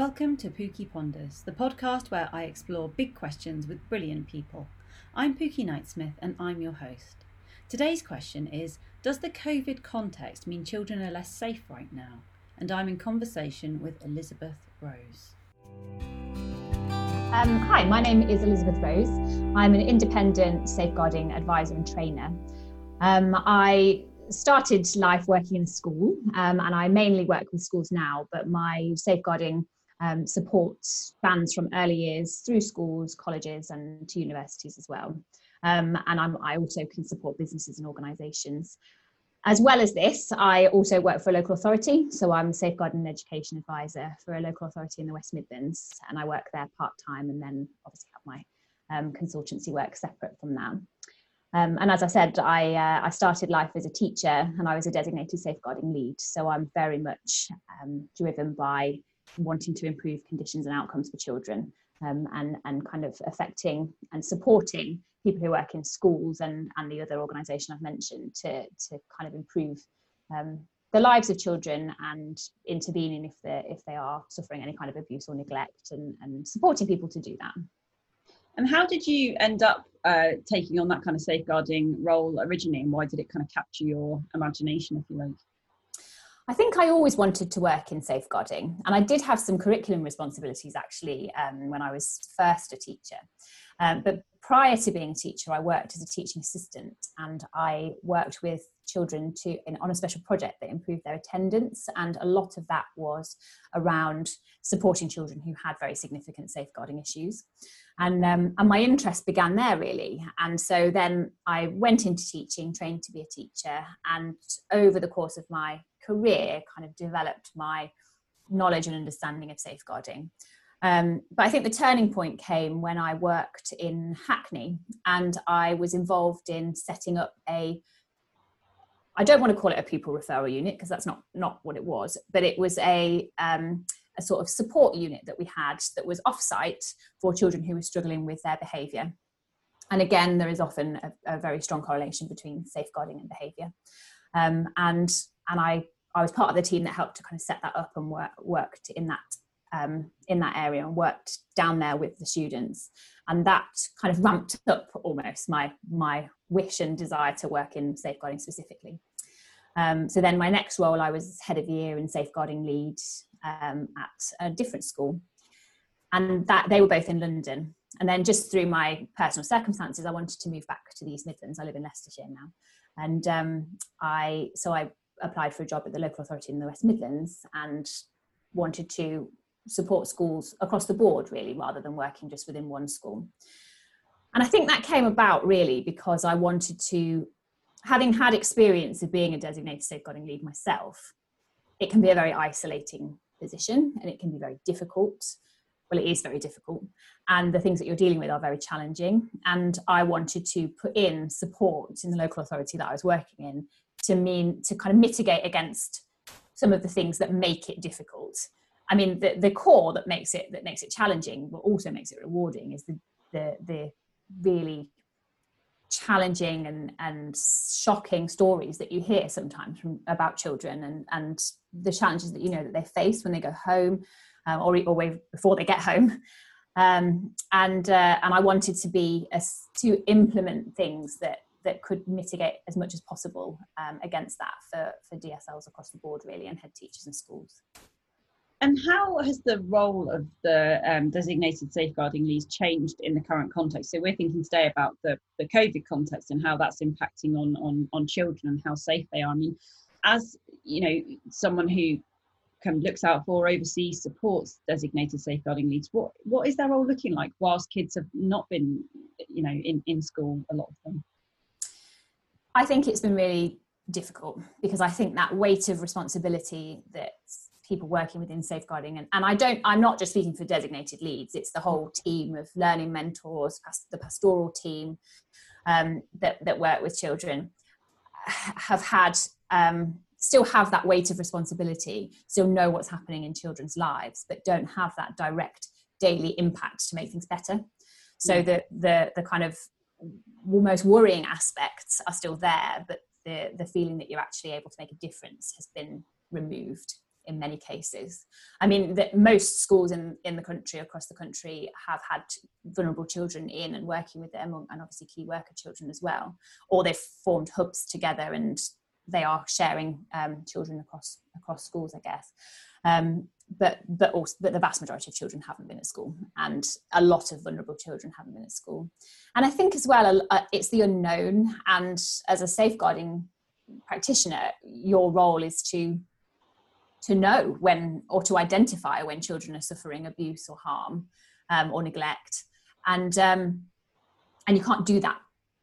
Welcome to Pooky Ponders, the podcast where I explore big questions with brilliant people. I'm Pooky Knightsmith and I'm your host. Today's question is Does the COVID context mean children are less safe right now? And I'm in conversation with Elizabeth Rose. Um, hi, my name is Elizabeth Rose. I'm an independent safeguarding advisor and trainer. Um, I started life working in school um, and I mainly work with schools now, but my safeguarding um, support spans from early years through schools, colleges, and to universities as well. Um, and I'm, I also can support businesses and organisations. As well as this, I also work for a local authority. So I'm a safeguarding and education advisor for a local authority in the West Midlands, and I work there part time and then obviously have my um, consultancy work separate from that. Um, and as I said, I, uh, I started life as a teacher and I was a designated safeguarding lead. So I'm very much um, driven by wanting to improve conditions and outcomes for children um, and, and kind of affecting and supporting people who work in schools and, and the other organisation I've mentioned to, to kind of improve um, the lives of children and intervening if they if they are suffering any kind of abuse or neglect and, and supporting people to do that. And how did you end up uh, taking on that kind of safeguarding role originally, and why did it kind of capture your imagination, if you like? I think I always wanted to work in safeguarding, and I did have some curriculum responsibilities actually um, when I was first a teacher. Um, but prior to being a teacher, I worked as a teaching assistant, and I worked with children to in, on a special project that improved their attendance, and a lot of that was around supporting children who had very significant safeguarding issues. And, um, and my interest began there really. And so then I went into teaching, trained to be a teacher, and over the course of my career kind of developed my knowledge and understanding of safeguarding. Um, but I think the turning point came when I worked in Hackney and I was involved in setting up a I don't want to call it a pupil referral unit because that's not not what it was, but it was a um, a sort of support unit that we had that was off-site for children who were struggling with their behaviour. And again, there is often a, a very strong correlation between safeguarding and behaviour. Um, and and I I was part of the team that helped to kind of set that up and work, worked in that um, in that area and worked down there with the students, and that kind of ramped up almost my my wish and desire to work in safeguarding specifically. Um, so then my next role, I was head of year and safeguarding lead um, at a different school, and that they were both in London. And then just through my personal circumstances, I wanted to move back to the East Midlands. I live in Leicestershire now, and um, I so I applied for a job at the local authority in the West Midlands and wanted to support schools across the board, really, rather than working just within one school. And I think that came about really because I wanted to, having had experience of being a designated safeguarding lead myself, it can be a very isolating position and it can be very difficult. Well, it is very difficult. And the things that you're dealing with are very challenging. And I wanted to put in support in the local authority that I was working in to mean to kind of mitigate against some of the things that make it difficult. I mean, the, the core that makes it that makes it challenging, but also makes it rewarding, is the the, the really challenging and, and shocking stories that you hear sometimes from about children and, and the challenges that you know that they face when they go home um, or, or before they get home um, and uh, and I wanted to be a, to implement things that that could mitigate as much as possible um, against that for, for DSLs across the board, really, and head teachers and schools. And how has the role of the um, designated safeguarding leads changed in the current context? So we're thinking today about the, the COVID context and how that's impacting on, on, on children and how safe they are. I mean, as you know, someone who kind of looks out for oversees supports designated safeguarding leads, what what is their role looking like whilst kids have not been, you know, in, in school, a lot of them? I think it's been really difficult because I think that weight of responsibility that people working within safeguarding and, and I don't I'm not just speaking for designated leads. It's the whole team of learning mentors the pastoral team um, that, that work with children have had um, still have that weight of responsibility still know what's happening in children's lives but don't have that direct daily impact to make things better. So the the the kind of most worrying aspects are still there, but the the feeling that you're actually able to make a difference has been removed in many cases. I mean, that most schools in, in the country, across the country, have had vulnerable children in and working with them, and obviously key worker children as well. Or they've formed hubs together and they are sharing um, children across across schools, I guess. Um, but but also but the vast majority of children haven't been at school, and a lot of vulnerable children haven't been at school. And I think as well, uh, it's the unknown. And as a safeguarding practitioner, your role is to to know when or to identify when children are suffering abuse or harm um, or neglect and um, and you can't do that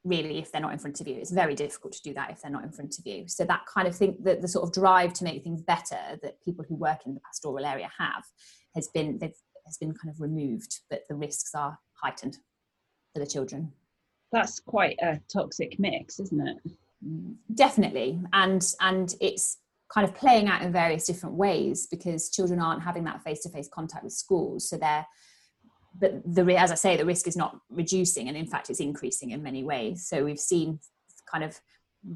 really if they're not in front of you. It's very difficult to do that if they're not in front of you. So that kind of thing that the sort of drive to make things better that people who work in the pastoral area have has been they've has been kind of removed but the risks are heightened for the children. That's quite a toxic mix isn't it? Definitely. And and it's kind of playing out in various different ways because children aren't having that face-to-face contact with schools. So they're but the as i say the risk is not reducing and in fact it's increasing in many ways so we've seen kind of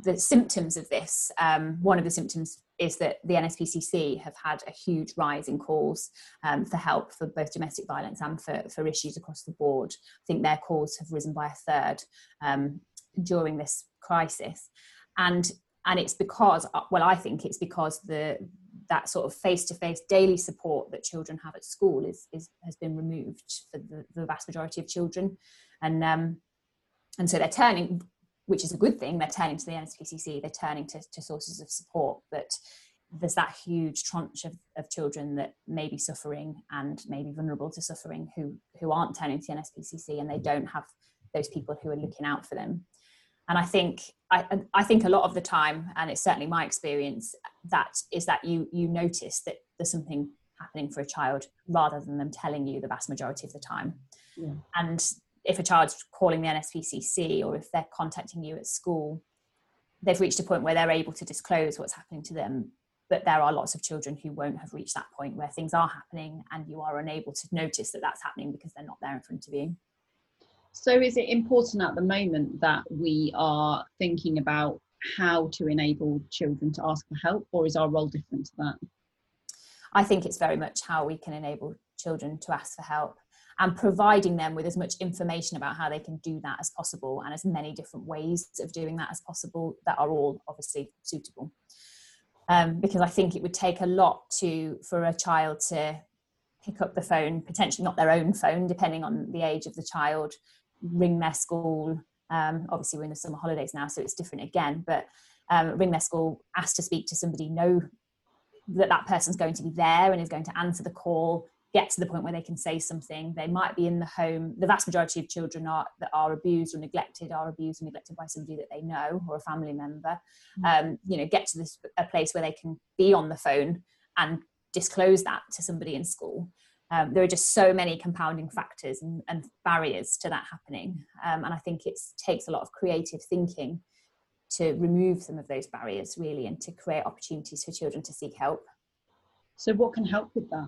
the symptoms of this um, one of the symptoms is that the NSPCC have had a huge rise in calls um, for help for both domestic violence and for, for issues across the board. I think their calls have risen by a third um, during this crisis and and it's because uh, well i think it's because the that sort of face-to-face daily support that children have at school is, is has been removed for the, the vast majority of children. And um and so they're turning which is a good thing they're turning to the nspcc they're turning to, to sources of support but there's that huge tranche of, of children that may be suffering and may be vulnerable to suffering who who aren't turning to the nspcc and they don't have those people who are looking out for them and i think I, I think a lot of the time and it's certainly my experience that is that you you notice that there's something happening for a child rather than them telling you the vast majority of the time yeah. and if a child's calling the nspcc or if they're contacting you at school they've reached a point where they're able to disclose what's happening to them but there are lots of children who won't have reached that point where things are happening and you are unable to notice that that's happening because they're not there in front of you so, is it important at the moment that we are thinking about how to enable children to ask for help, or is our role different to that? I think it's very much how we can enable children to ask for help and providing them with as much information about how they can do that as possible and as many different ways of doing that as possible that are all obviously suitable. Um, because I think it would take a lot to for a child to pick up the phone, potentially not their own phone, depending on the age of the child, ring their school. Um, obviously, we're in the summer holidays now, so it's different again. But um, ring their school, ask to speak to somebody, know that that person's going to be there and is going to answer the call. Get to the point where they can say something. They might be in the home. The vast majority of children are that are abused or neglected are abused or neglected by somebody that they know or a family member. Mm. Um, you know, get to this a place where they can be on the phone and disclose that to somebody in school um, there are just so many compounding factors and, and barriers to that happening. Um, and I think it takes a lot of creative thinking to remove some of those barriers, really, and to create opportunities for children to seek help. So, what can help with that?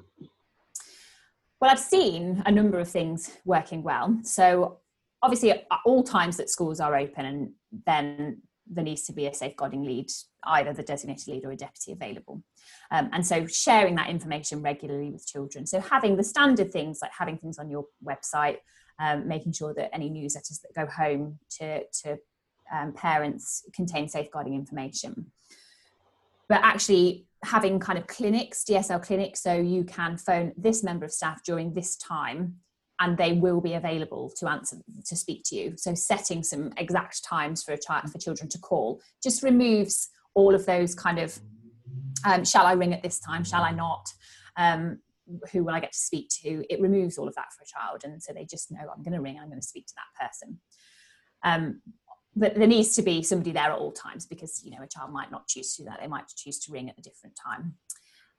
Well, I've seen a number of things working well. So, obviously, at all times that schools are open, and then there needs to be a safeguarding lead, either the designated leader or a deputy available. Um, and so sharing that information regularly with children. So having the standard things like having things on your website, um, making sure that any newsletters that go home to, to um, parents contain safeguarding information. But actually having kind of clinics, DSL clinics, so you can phone this member of staff during this time and they will be available to answer to speak to you so setting some exact times for a child for children to call just removes all of those kind of um, shall i ring at this time shall i not um, who will i get to speak to? It removes all of that for a child. And so they just know i'm going to ring i'm going to speak to that person. Um, but there needs to be somebody there at all times because you know a child might not choose to do that. They might choose to ring at a different time.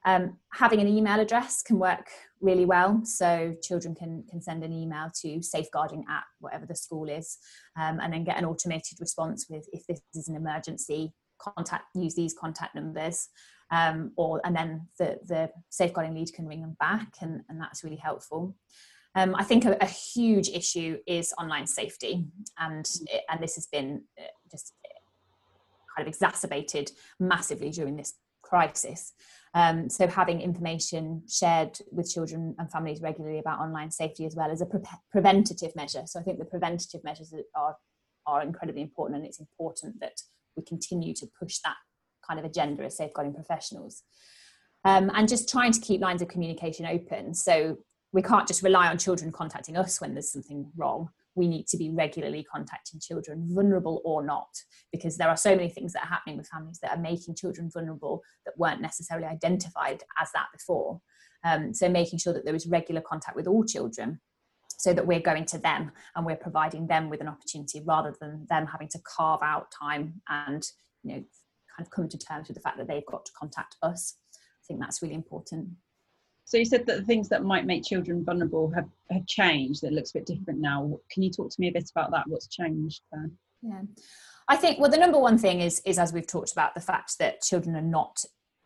Um, having an email address can work really well. So children can, can send an email to safeguarding at whatever the school is um, and then get an automated response with if this is an emergency, contact use these contact numbers. Um, or and then the, the safeguarding lead can ring them back and, and that's really helpful. Um, I think a, a, huge issue is online safety, and and this has been uh, just kind of exacerbated massively during this crisis. Um, so having information shared with children and families regularly about online safety as well as a pre- preventative measure. So I think the preventative measures are are incredibly important, and it's important that we continue to push that kind of agenda as safeguarding professionals. Um, and just trying to keep lines of communication open. So we can't just rely on children contacting us when there's something wrong we need to be regularly contacting children, vulnerable or not, because there are so many things that are happening with families that are making children vulnerable that weren't necessarily identified as that before. Um, so making sure that there is regular contact with all children so that we're going to them and we're providing them with an opportunity rather than them having to carve out time and you know kind of come to terms with the fact that they've got to contact us i think that's really important so you said that the things that might make children vulnerable have, have changed, that looks a bit different now. Can you talk to me a bit about that? What's changed there? Yeah. I think well the number one thing is is as we've talked about the fact that children are not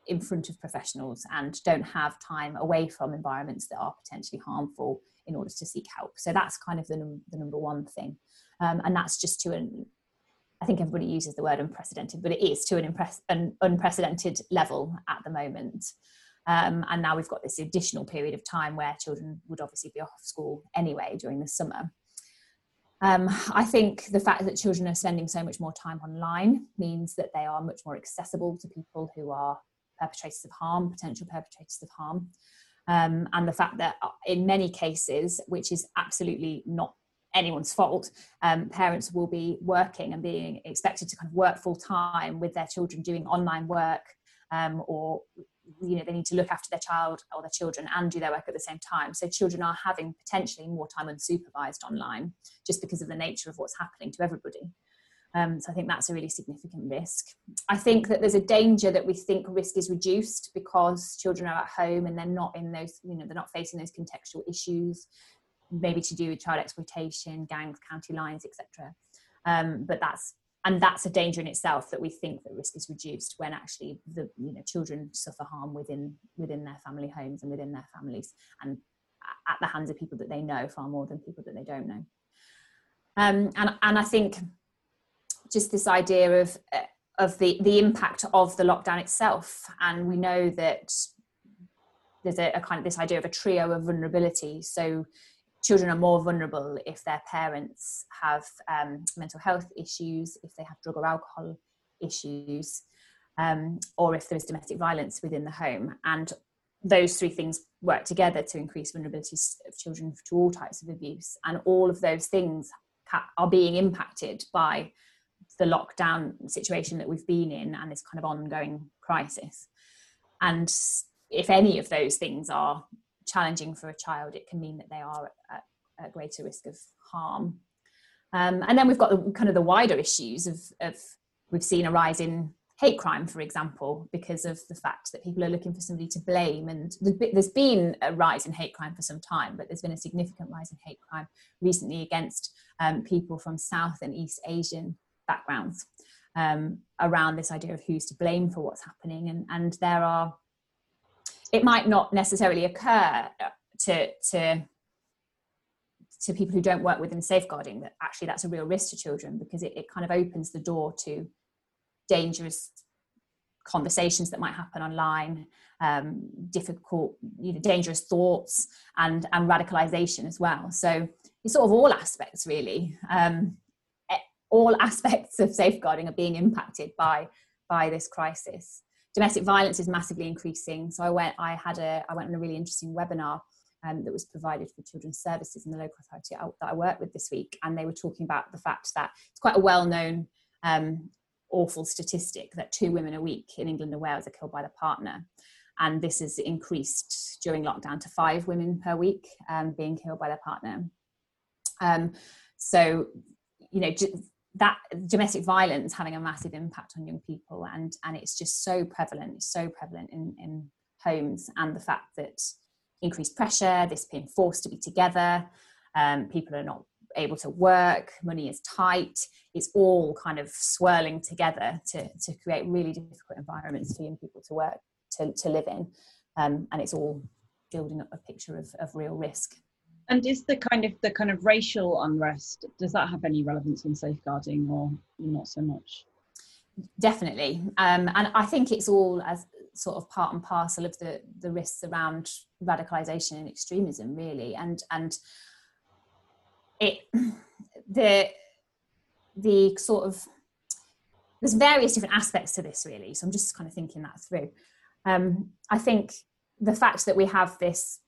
in front of professionals and don't have time away from environments that are potentially harmful in order to seek help. So that's kind of the, the number one thing. Um, and that's just to an, I think everybody uses the word unprecedented, but it is to an, an unprecedented level at the moment. Um, and now we've got this additional period of time where children would obviously be off school anyway during the summer. Um, I think the fact that children are spending so much more time online means that they are much more accessible to people who are perpetrators of harm, potential perpetrators of harm. Um, and the fact that uh, in many cases, which is absolutely not anyone's fault, um, parents will be working and being expected to kind of work full time with their children doing online work um, or you know they need to look after their child or their children and do their work at the same time. So children are having potentially more time unsupervised online just because of the nature of what's happening to everybody um, so i think that's a really significant risk. I think that there's a danger that we think risk is reduced because children are at home and they're not in those you know they're not facing those contextual issues maybe to do with child exploitation gangs county lines etc um, but that's and that's a danger in itself that we think that risk is reduced when actually the you know children suffer harm within within their family homes and within their families and at the hands of people that they know far more than people that they don't know. Um, and and I think just this idea of uh, of the the impact of the lockdown itself and we know that there's a, a kind of this idea of a trio of vulnerability so children are more vulnerable if their parents have um, mental health issues, if they have drug or alcohol issues, um, or if there is domestic violence within the home. And those three things work together to increase vulnerabilities of children to all types of abuse. And all of those things are being impacted by the lockdown situation that we've been in and this kind of ongoing crisis. And if any of those things are challenging for a child, it can mean that they are at, at greater risk of harm. Um, and then we've got the kind of the wider issues of, of we've seen a rise in hate crime, for example, because of the fact that people are looking for somebody to blame. And there's been a rise in hate crime for some time, but there's been a significant rise in hate crime recently against um, people from South and East Asian backgrounds um, around this idea of who's to blame for what's happening. And, and there are it might not necessarily occur to to to people who don't work within safeguarding that actually that's a real risk to children because it, it kind of opens the door to dangerous conversations that might happen online um, difficult you know dangerous thoughts and and radicalization as well so it's sort of all aspects really um, all aspects of safeguarding are being impacted by by this crisis domestic violence is massively increasing. So I went, I had a, I went on a really interesting webinar um, that was provided for children's services in the local authority that I work with this week, and they were talking about the fact that it's quite a well-known um, awful statistic that two women a week in England and Wales are killed by their partner. And this has increased during lockdown to five women per week um, being killed by their partner. Um, so, you know, that domestic violence having a massive impact on young people and and it's just so prevalent it's so prevalent in in homes and the fact that increased pressure this being forced to be together um, people are not able to work money is tight it's all kind of swirling together to to create really difficult environments for young people to work to, to live in. Um, and it's all building up a picture of, of real risk and is the kind of the kind of racial unrest does that have any relevance in safeguarding or not so much? Definitely, um, and I think it's all as sort of part and parcel of the the risks around radicalization and extremism really. And and it the the sort of there's various different aspects to this really. So i'm just kind of thinking that through. Um, i think the fact that we have this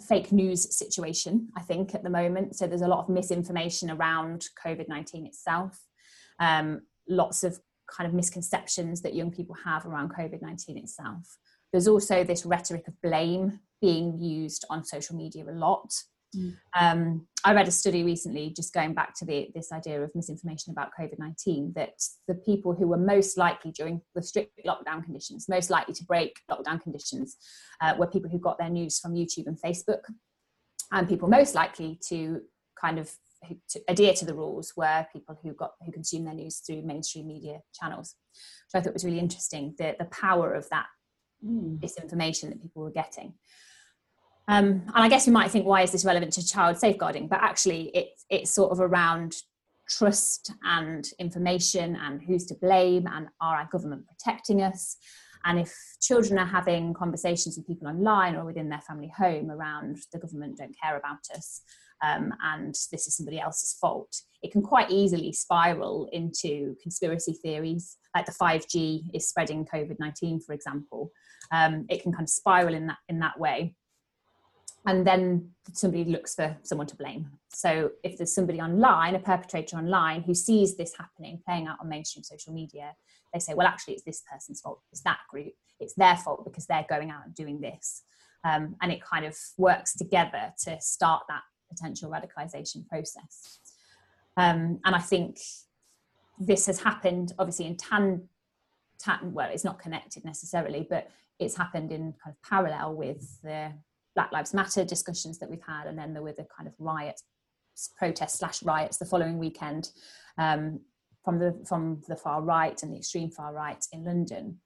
fake news situation i think at the moment. So there's a lot of misinformation around covid-19 itself. Um, lots of kind of misconceptions that young people have around covid-19 itself. There's also this rhetoric of blame being used on social media a lot Mm. Um, I read a study recently, just going back to the, this idea of misinformation about COVID 19, that the people who were most likely during the strict lockdown conditions, most likely to break lockdown conditions, uh, were people who got their news from YouTube and Facebook. And people most likely to kind of to adhere to the rules were people who got who consume their news through mainstream media channels, which I thought was really interesting. The the power of that mm. disinformation that people were getting. Um, and I guess you might think, why is this relevant to child safeguarding? But actually, it's it's sort of around trust and information and who's to blame and are our government protecting us? And if children are having conversations with people online or within their family home around the government don't care about us um, and this is somebody else's fault, it can quite easily spiral into conspiracy theories, like the 5G is spreading COVID 19, for example. Um, it can kind of spiral in that, in that way and then somebody looks for someone to blame. So if there's somebody online, a perpetrator online, who sees this happening, playing out on mainstream social media, they say, well, actually, it's this person's fault, it's that group, it's their fault because they're going out and doing this. Um, and it kind of works together to start that potential radicalization process. Um, and I think this has happened obviously in tan, tan, well, it's not connected necessarily, but it's happened in kind of parallel with the Black Lives Matter discussions that we've had, and then there were the kind of riots, protests slash riots the following weekend um, from the from the far right and the extreme far right in London,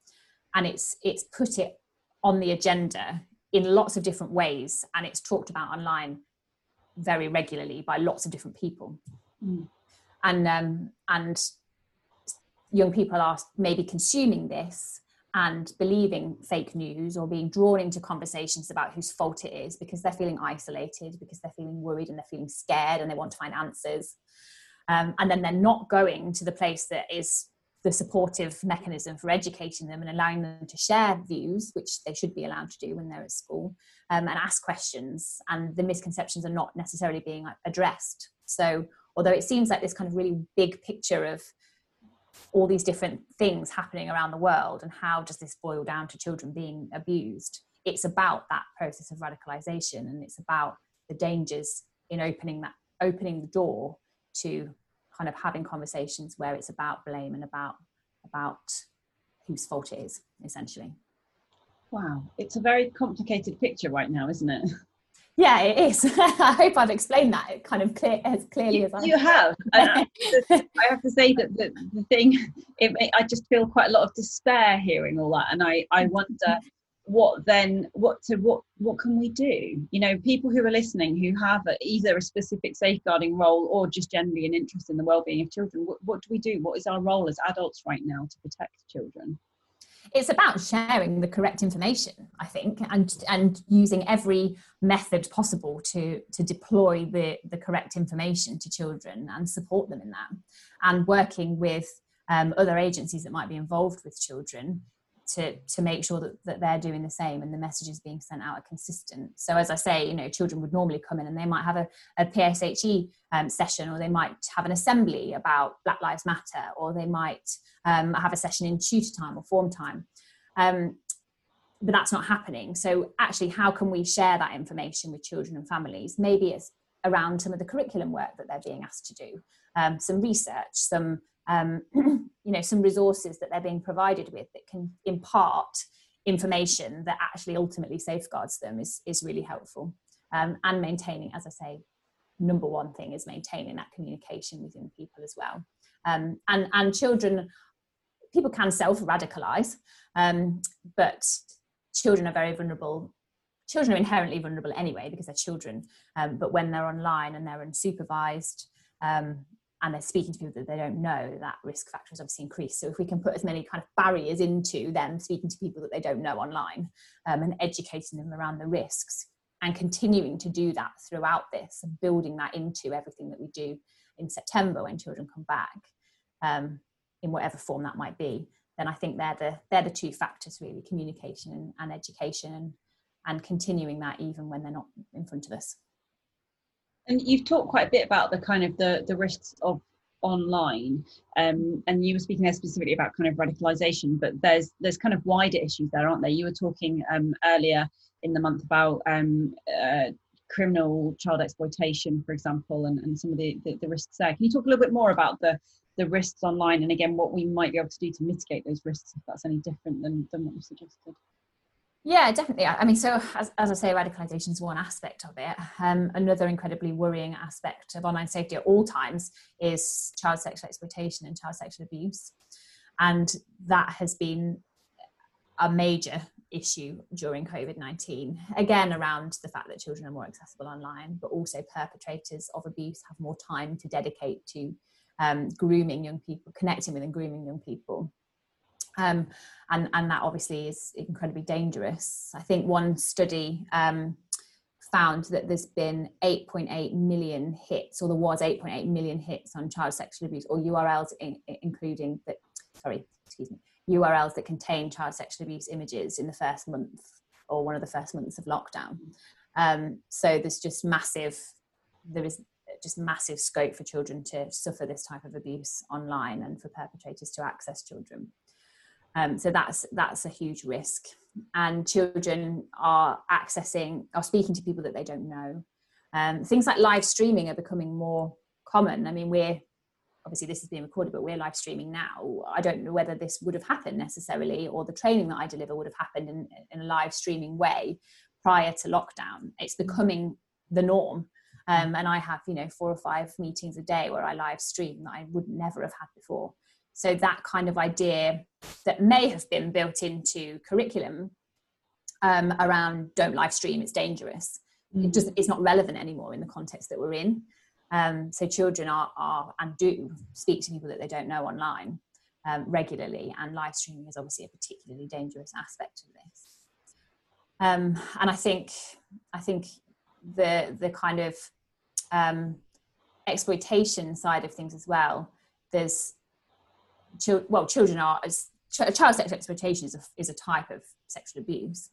and it's it's put it on the agenda in lots of different ways, and it's talked about online very regularly by lots of different people, mm. and um, and young people are maybe consuming this and believing fake news or being drawn into conversations about whose fault it is because they're feeling isolated, because they're feeling worried and they're feeling scared and they want to find answers. Um, and then they're not going to the place that is the supportive mechanism for educating them and allowing them to share views, which they should be allowed to do when they're at school, um, and ask questions. And the misconceptions are not necessarily being addressed. So, although it seems like this kind of really big picture of all these different things happening around the world and how does this boil down to children being abused? It's about that process of radicalization and it's about the dangers in opening that opening the door to kind of having conversations where it's about blame and about about whose fault it is essentially. Wow. It's a very complicated picture right now isn't it yeah it is. I hope i've explained that kind of clear as clearly as i you have. I, I have to say that the, the thing it, i just feel quite a lot of despair hearing all that and i i mm-hmm. wonder what then what to what what can we do? You know people who are listening who have a, either a specific safeguarding role or just generally an interest in the well-being of children what, what do we do? What is our role as adults right now to protect children it's about sharing the correct information i think and and using every method possible to to deploy the the correct information to children and support them in that. And working with um, other agencies that might be involved with children to to make sure that, that they're doing the same and the messages being sent out are consistent. So as i say you know children would normally come in and they might have a, a pshe um, session or they might have an assembly about black lives matter or they might um, have a session in tutor time or form time. Um, but that's not happening. So actually how can we share that information with children and families? Maybe it's around some of the curriculum work that they're being asked to do. Um, some research some um, you know some resources that they're being provided with that can impart information that actually ultimately safeguards them is, is really helpful. Um, and maintaining as i say number one thing is maintaining that communication within people as well. Um, and and children people can self radicalize um, but children are very vulnerable. Children are inherently vulnerable anyway because they're children um, but when they're online and they're unsupervised um, and they're speaking to people that they don't know, that risk factor is obviously increased. So if we can put as many kind of barriers into them speaking to people that they don't know online um, and educating them around the risks and continuing to do that throughout this and building that into everything that we do in September when children come back, um, in whatever form that might be, then I think they're the they're the two factors really: communication and, and education, and, and continuing that even when they're not in front of us. And you've talked quite a bit about the kind of the the risks of online um, and you were speaking there specifically about kind of radicalization but there's there's kind of wider issues there aren't there? You were talking um, earlier in the month about um, uh, criminal child exploitation for example and, and some of the, the, the risks there. Can you talk a little bit more about the the risks online and again what we might be able to do to mitigate those risks if that's any different than, than what you suggested yeah, definitely. I mean, so as, as I say, radicalisation is one aspect of it. Um, another incredibly worrying aspect of online safety at all times is child sexual exploitation and child sexual abuse. And that has been a major issue during COVID 19. Again, around the fact that children are more accessible online, but also perpetrators of abuse have more time to dedicate to um, grooming young people, connecting with and grooming young people. Um, and, and that obviously is incredibly dangerous. I think one study um, found that there's been 8.8 million hits, or there was 8.8 million hits on child sexual abuse, or URLs in, including that, sorry, excuse me, URLs that contain child sexual abuse images in the first month or one of the first months of lockdown. Um, so there's just massive, there is just massive scope for children to suffer this type of abuse online and for perpetrators to access children. Um, so that's that's a huge risk. And children are accessing, are speaking to people that they don't know. Um, things like live streaming are becoming more common. I mean, we're obviously this is being recorded, but we're live streaming now. I don't know whether this would have happened necessarily, or the training that I deliver would have happened in, in a live streaming way prior to lockdown. It's becoming the norm. Um, and I have, you know, four or five meetings a day where I live stream that I would never have had before. So that kind of idea that may have been built into curriculum um, around don't live stream, it's dangerous. Mm-hmm. It just it's not relevant anymore in the context that we're in. Um, so children are, are and do speak to people that they don't know online um, regularly, and live streaming is obviously a particularly dangerous aspect of this. Um, and I think I think the the kind of um, exploitation side of things as well. There's well, children are as child sex exploitation is a, is a type of sexual abuse.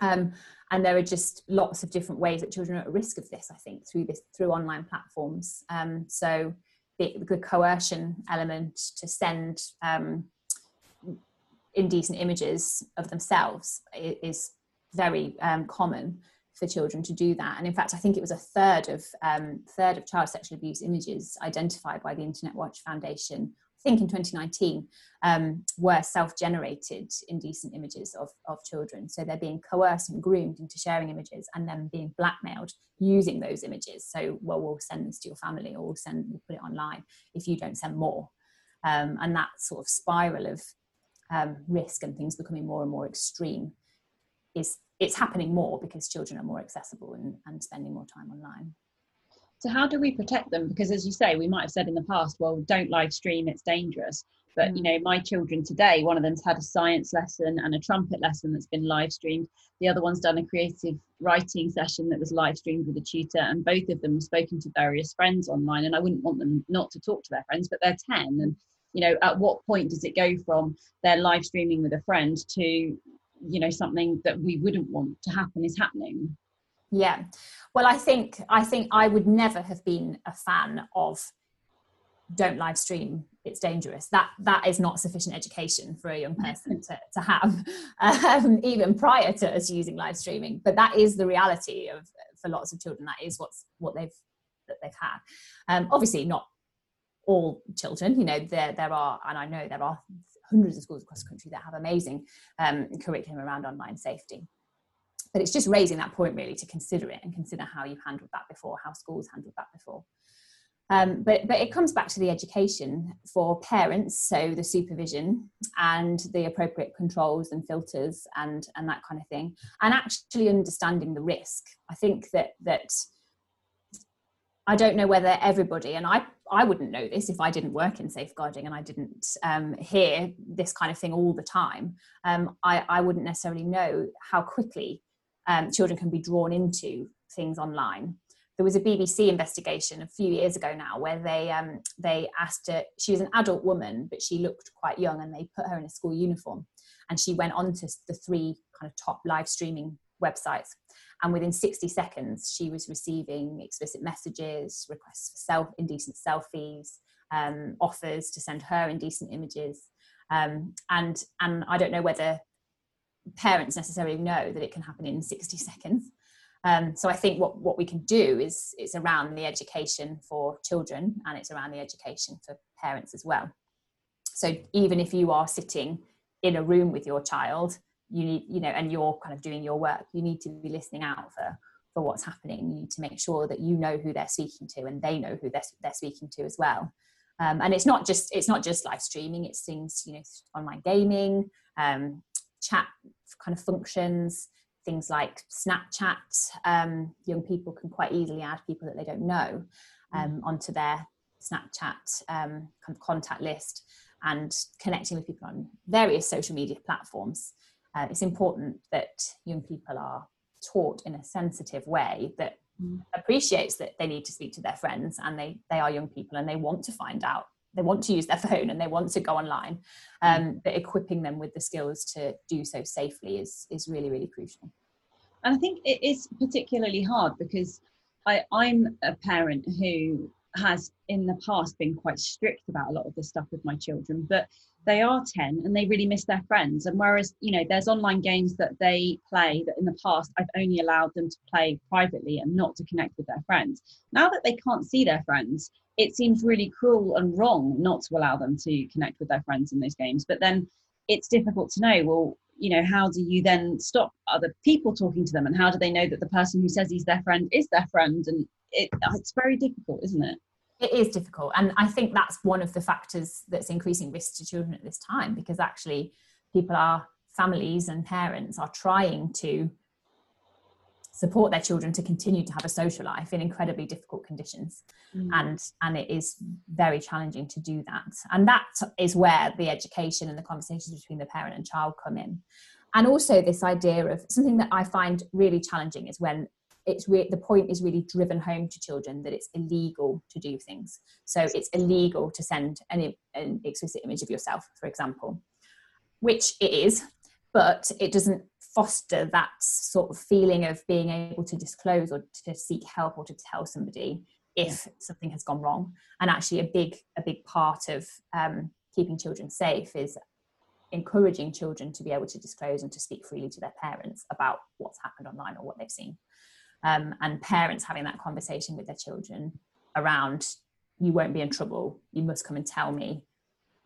Um, and there are just lots of different ways that children are at risk of this. I think through this through online platforms. Um, so the, the, coercion element to send um, indecent images of themselves is very um, common for children to do that. And in fact, I think it was a third of um, third of child sexual abuse images identified by the Internet Watch Foundation think in 2019, um, were self-generated indecent images of, of children. So they're being coerced and groomed into sharing images and then being blackmailed using those images. So, well, we'll send this to your family or we'll send, we'll put it online if you don't send more. Um, and that sort of spiral of um, risk and things becoming more and more extreme is it's happening more because children are more accessible and, and spending more time online. So how do we protect them? Because as you say, we might have said in the past, well, don't live stream, it's dangerous. But you mm. know, my children today, one of them's had a science lesson and a trumpet lesson that's been live streamed. The other one's done a creative writing session that was live streamed with a tutor, and both of them have spoken to various friends online. And I wouldn't want them not to talk to their friends, but they're 10. And you know, at what point does it go from their live streaming with a friend to, you know, something that we wouldn't want to happen is happening? Yeah. Well, I think I think I would never have been a fan of don't live stream it's dangerous. That that is not sufficient education for a young person to, to have um, even prior to us using live streaming. But that is the reality of for lots of children that is what's what they've that they've had. Um, obviously not all children you know there there are and i know there are hundreds of schools across the country that have amazing um, curriculum around online safety but it's just raising that point really to consider it and consider how you've handled that before, how schools handled that before. Um, but, but it comes back to the education for parents, so the supervision and the appropriate controls and filters and, and that kind of thing, and actually understanding the risk. I think that that I don't know whether everybody, and I, I wouldn't know this if I didn't work in safeguarding and I didn't um, hear this kind of thing all the time. Um, I, I wouldn't necessarily know how quickly um, children can be drawn into things online. There was a BBC investigation a few years ago now where they um, they asked her. She was an adult woman, but she looked quite young, and they put her in a school uniform, and she went on to the three kind of top live streaming websites and within 60 seconds she was receiving explicit messages requests for self indecent selfies um, offers to send her indecent images um, and and i don't know whether parents necessarily know that it can happen in 60 seconds. Um, so i think what what we can do is it's around the education for children and it's around the education for parents as well. So even if you are sitting in a room with your child you need you know and you're kind of doing your work you need to be listening out for for what's happening. You need to make sure that you know who they're speaking to and they know who they're, they're speaking to as well. Um, and it's not just it's not just live streaming it's things you know online gaming um, chat kind of functions things like snapchat um, young people can quite easily add people that they don't know um, mm. onto their snapchat um, kind of contact list and connecting with people on various social media platforms uh, it's important that young people are taught in a sensitive way that mm. appreciates that they need to speak to their friends and they they are young people and they want to find out they want to use their phone and they want to go online mm. um, but equipping them with the skills to do so safely is is really really crucial. And i think it is particularly hard because I, i'm a parent who has in the past been quite strict about a lot of this stuff with my children but they are 10 and they really miss their friends. And whereas you know there's online games that they play that in the past i've only allowed them to play privately and not to connect with their friends. Now that they can't see their friends it seems really cruel and wrong not to allow them to connect with their friends in those games. But then it's difficult to know well you know how do you then stop other people talking to them? And how do they know that the person who says he's their friend is their friend? And it, it's very difficult isn't it? It is difficult. And i think that's one of the factors that's increasing risk to children at this time because actually people are families and parents are trying to support their children to continue to have a social life in incredibly difficult conditions mm. and and it is very challenging to do that and that is where the education and the conversations between the parent and child come in and also this idea of something that i find really challenging is when it's re- the point is really driven home to children that it's illegal to do things. So it's illegal to send an, an explicit image of yourself, for example, which it is, but it doesn't foster that sort of feeling of being able to disclose or to seek help or to tell somebody if something has gone wrong. And actually, a big a big part of um, keeping children safe is encouraging children to be able to disclose and to speak freely to their parents about what's happened online or what they've seen. Um, and parents having that conversation with their children around you won't be in trouble. You must come and tell me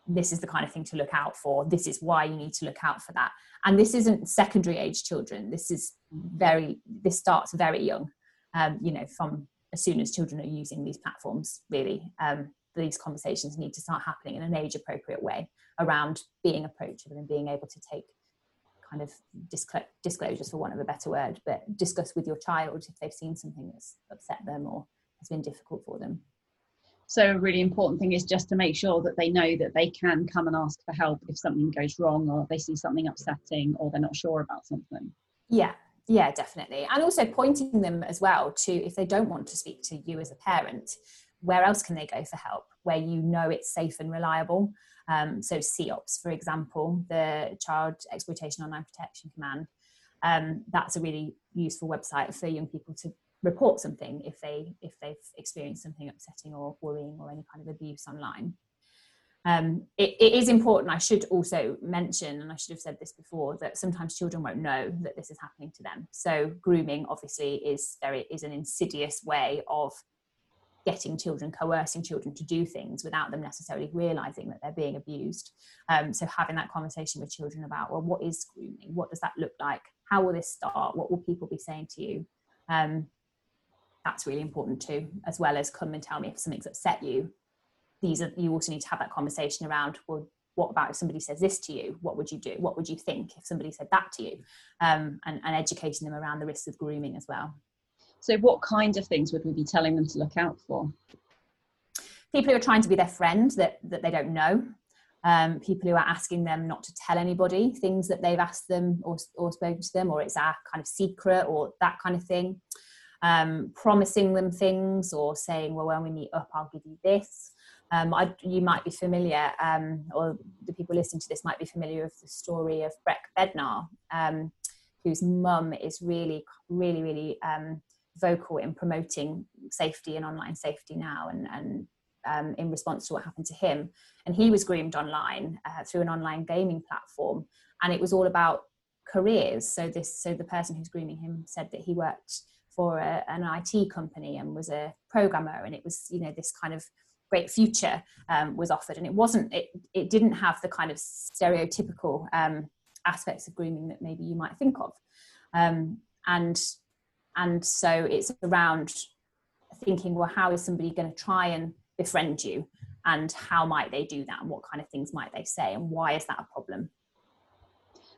this is the kind of thing to look out for. This is why you need to look out for that. And this isn't secondary age children. This is very this starts very young um, you know from as soon as children are using these platforms really. Um, these conversations need to start happening in an age appropriate way around being approachable and being able to take kind of disclosures for want of a better word but discuss with your child if they've seen something that's upset them or has been difficult for them so a really important thing is just to make sure that they know that they can come and ask for help if something goes wrong or they see something upsetting or they're not sure about something. Yeah yeah definitely. And also pointing them as well to if they don't want to speak to you as a parent where else can they go for help? Where you know it's safe and reliable. Um, so CEOPS, for example, the Child Exploitation Online Protection Command, um, that's a really useful website for young people to report something if they if they've experienced something upsetting or worrying or any kind of abuse online. Um, it, it is important. I should also mention, and I should have said this before, that sometimes children won't know that this is happening to them. So grooming, obviously, is very is an insidious way of getting children, coercing children to do things without them necessarily realizing that they're being abused. Um, so having that conversation with children about, well, what is grooming? What does that look like? How will this start? What will people be saying to you? Um, that's really important too, as well as come and tell me if something's upset you. These are you also need to have that conversation around, well, what about if somebody says this to you? What would you do? What would you think if somebody said that to you? Um, and, and educating them around the risks of grooming as well. So, what kind of things would we be telling them to look out for? People who are trying to be their friend that, that they don't know. Um, people who are asking them not to tell anybody things that they've asked them or, or spoken to them, or it's our kind of secret or that kind of thing. Um, promising them things or saying, well, when we meet up, I'll give you this. Um, I, you might be familiar, um, or the people listening to this might be familiar with the story of Breck Bednar, um, whose mum is really, really, really um, vocal in promoting safety and online safety now and, and um, in response to what happened to him. And he was groomed online uh, through an online gaming platform, and it was all about careers. So this, so the person who's grooming him said that he worked for a, an IT company and was a programmer, and it was you know this kind of great future um, was offered, and it wasn't. It it didn't have the kind of stereotypical um, aspects of grooming that maybe you might think of, um, and and so it's around thinking, well, how is somebody going to try and befriend you, and how might they do that, and what kind of things might they say, and why is that a problem?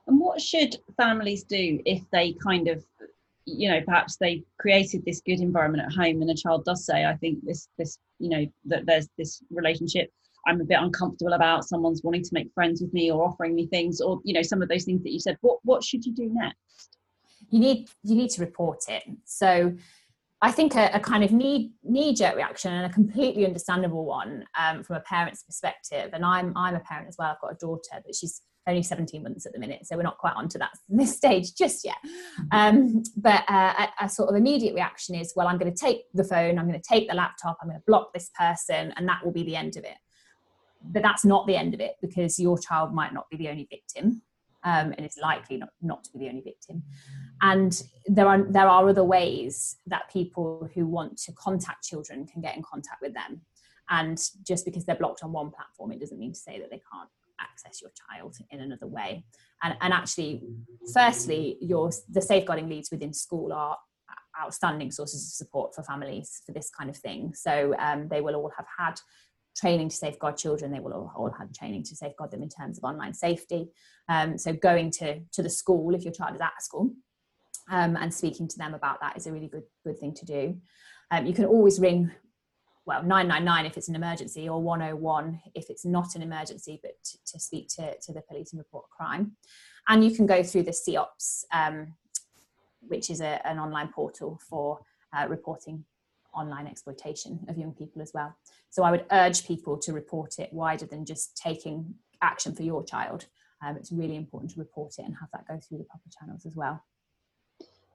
And what should families do if they kind of you know perhaps they created this good environment at home and a child does say i think this this you know that there's this relationship i'm a bit uncomfortable about someone's wanting to make friends with me or offering me things or you know some of those things that you said what what should you do next you need you need to report it so I think a, a, kind of knee jerk reaction and a completely understandable one um, from a parent's perspective. And I'm I'm a parent as well. I've got a daughter, but she's only 17 months at the minute, so we're not quite onto that this stage just yet. Um, but uh, a, a, sort of immediate reaction is, well, I'm going to take the phone, I'm going to take the laptop, I'm going to block this person, and that will be the end of it. But that's not the end of it because your child might not be the only victim. Um, and it's likely not, not to be the only victim. And there are there are other ways that people who want to contact children can get in contact with them. And just because they're blocked on one platform, it doesn't mean to say that they can't access your child in another way. And, and actually, firstly, your the safeguarding leads within school are outstanding sources of support for families for this kind of thing. So um, they will all have had training to safeguard children. They will all, all have training to safeguard them in terms of online safety. Um, so going to to the school if your child is at school um, and speaking to them about that is a really good good thing to do. Um, you can always ring well 999 if it's an emergency or 101 if it's not an emergency but to, to speak to, to the police and report a crime. And you can go through the CEOPS um, which is a, an online portal for uh, reporting online exploitation of young people as well. So i would urge people to report it wider than just taking action for your child. Um, it's really important to report it and have that go through the proper channels as well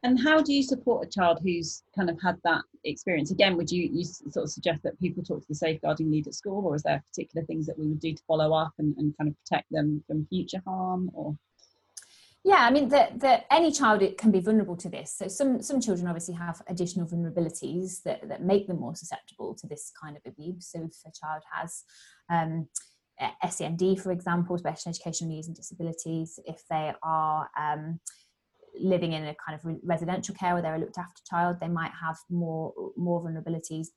and how do you support a child who's kind of had that experience? Again would you, you sort of suggest that people talk to the safeguarding lead at school or is there particular things that we would do to follow up and, and kind of protect them from future harm or? Yeah i mean that any child can be vulnerable to this. So some some children obviously have additional vulnerabilities that, that make them more susceptible to this kind of abuse. So if a child has um, SEND, for example, special educational needs and disabilities, if they are um, living in a kind of residential care where they're a looked after child, they might have more more vulnerabilities.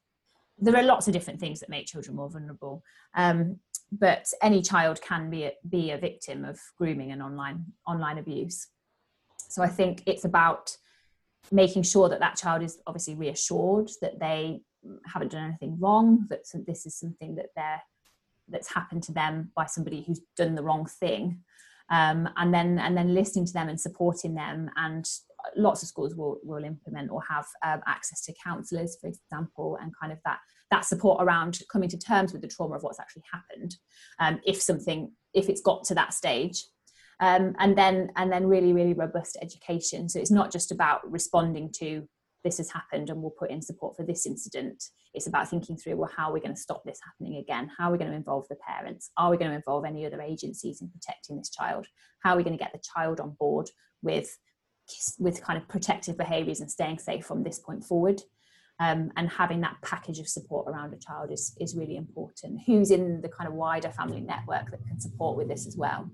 There are lots of different things that make children more vulnerable, um, but any child can be a, be a victim of grooming and online online abuse. So I think it's about making sure that that child is obviously reassured that they haven't done anything wrong, that this is something that they're that's happened to them by somebody who's done the wrong thing um, and then and then listening to them and supporting them. And lots of schools will, will implement or have um, access to counselors for example and kind of that that support around coming to terms with the trauma of what's actually happened um, if something if it's got to that stage. Um, and then and then really really robust education. So it's not just about responding to this has happened and we'll put in support for this incident. It's about thinking through, well, how are we going to stop this happening again? How are we going to involve the parents? Are we going to involve any other agencies in protecting this child? How are we going to get the child on board with, with kind of protective behaviours and staying safe from this point forward? Um, and having that package of support around a child is, is really important. Who's in the kind of wider family network that can support with this as well?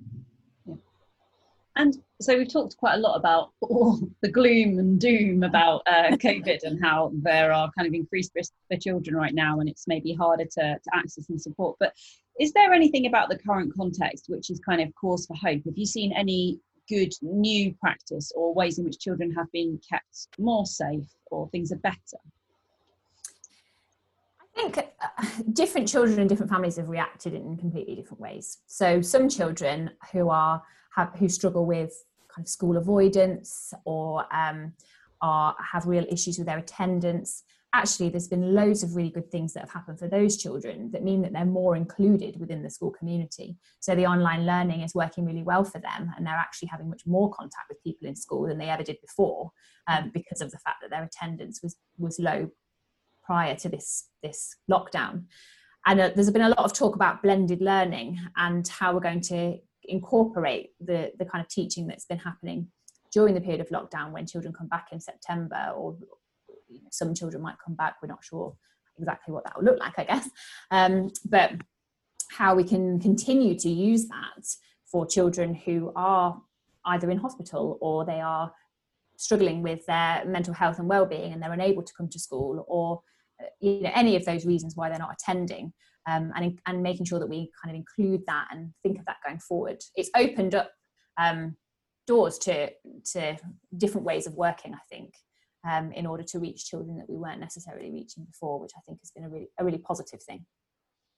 And so we've talked quite a lot about all the gloom and doom about uh, COVID and how there are kind of increased risks for children right now, and it's maybe harder to, to access and support. But is there anything about the current context which is kind of cause for hope? Have you seen any good new practice or ways in which children have been kept more safe or things are better? I think uh, different children and different families have reacted in completely different ways. So some children who are have, who struggle with kind of school avoidance or um, are have real issues with their attendance. Actually there's been loads of really good things that have happened for those children that mean that they're more included within the school community. So the online learning is working really well for them and they're actually having much more contact with people in school than they ever did before um, because of the fact that their attendance was was low prior to this this lockdown. And uh, there's been a lot of talk about blended learning and how we're going to incorporate the the kind of teaching that's been happening during the period of lockdown when children come back in September or you know, some children might come back. We're not sure exactly what that will look like i guess. Um, but how we can continue to use that for children who are either in hospital or they are struggling with their mental health and well-being and they're unable to come to school or uh, you know any of those reasons why they're not attending um, and, and making sure that we kind of include that and think of that going forward it's opened up um, doors to to different ways of working i think um, in order to reach children that we weren't necessarily reaching before, which I think has been a really a really positive thing.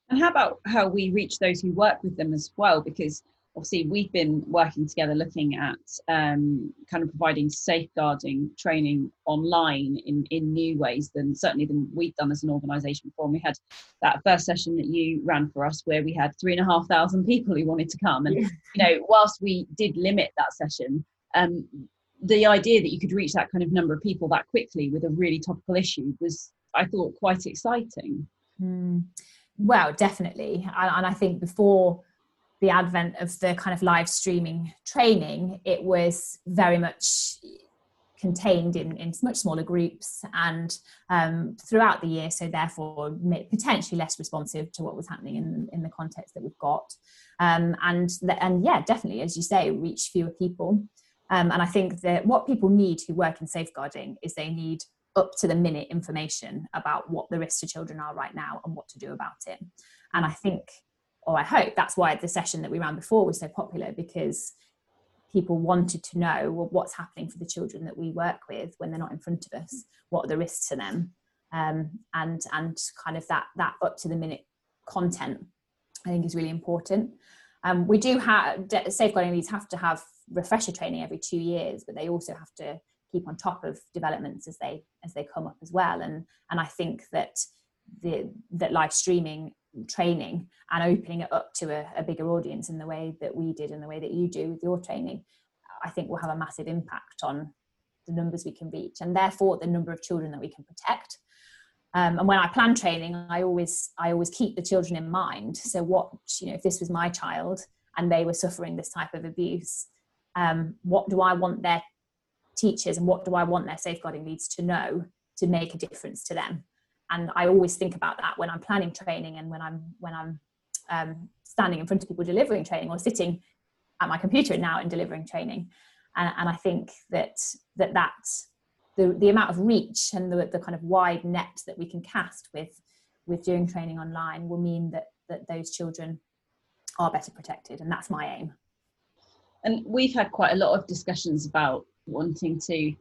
And how about how we reach those who work with them as well? Because obviously we've been working together looking at um, kind of providing safeguarding training online in, in new ways than certainly than we've done as an organisation before. And we had that first session that you ran for us where we had three and a half thousand people who wanted to come. And, yeah. you know, whilst we did limit that session, um, the idea that you could reach that kind of number of people that quickly with a really topical issue was, I thought, quite exciting. Mm. Well, definitely. And I think before the advent of the kind of live streaming training, it was very much contained in, in much smaller groups and um, throughout the year, so therefore potentially less responsive to what was happening in, in the context that we've got. Um, and, and yeah, definitely, as you say, reach fewer people. Um, and I think that what people need who work in safeguarding is they need up to the minute information about what the risks to children are right now and what to do about it. And I think, or I hope, that's why the session that we ran before was so popular because people wanted to know well, what's happening for the children that we work with when they're not in front of us. What are the risks to them? Um, and and kind of that that up to the minute content, I think is really important. Um, we do have safeguarding leads have to have refresher training every two years, but they also have to keep on top of developments as they as they come up as well. And and I think that the that live streaming training and opening it up to a, a bigger audience in the way that we did and the way that you do with your training, I think will have a massive impact on the numbers we can reach and therefore the number of children that we can protect. Um, and when I plan training, I always I always keep the children in mind. So what you know, if this was my child and they were suffering this type of abuse, um, what do I want their teachers and what do I want their safeguarding leads to know to make a difference to them? And I always think about that when I'm planning training and when I'm when I'm um, standing in front of people delivering training or sitting at my computer now and delivering training. And, and I think that that that the, the amount of reach and the, the kind of wide net that we can cast with with doing training online will mean that that those children are better protected and that's my aim and we've had quite a lot of discussions about wanting to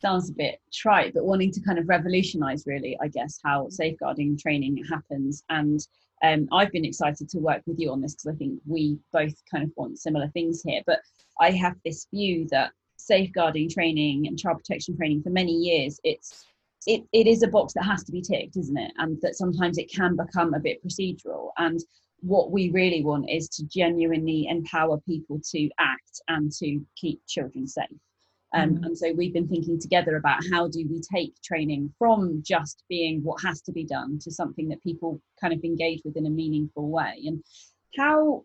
sounds a bit trite but wanting to kind of revolutionize really i guess how safeguarding training happens. And um, i've been excited to work with you on this because i think we both kind of want similar things here. But i have this view that safeguarding training and child protection training for many years it's it, it is a box that has to be ticked isn't it? And that sometimes it can become a bit procedural. And what we really want is to genuinely empower people to act and to keep children safe. Um, mm. And so we've been thinking together about how do we take training from just being what has to be done to something that people kind of engage with in a meaningful way. And how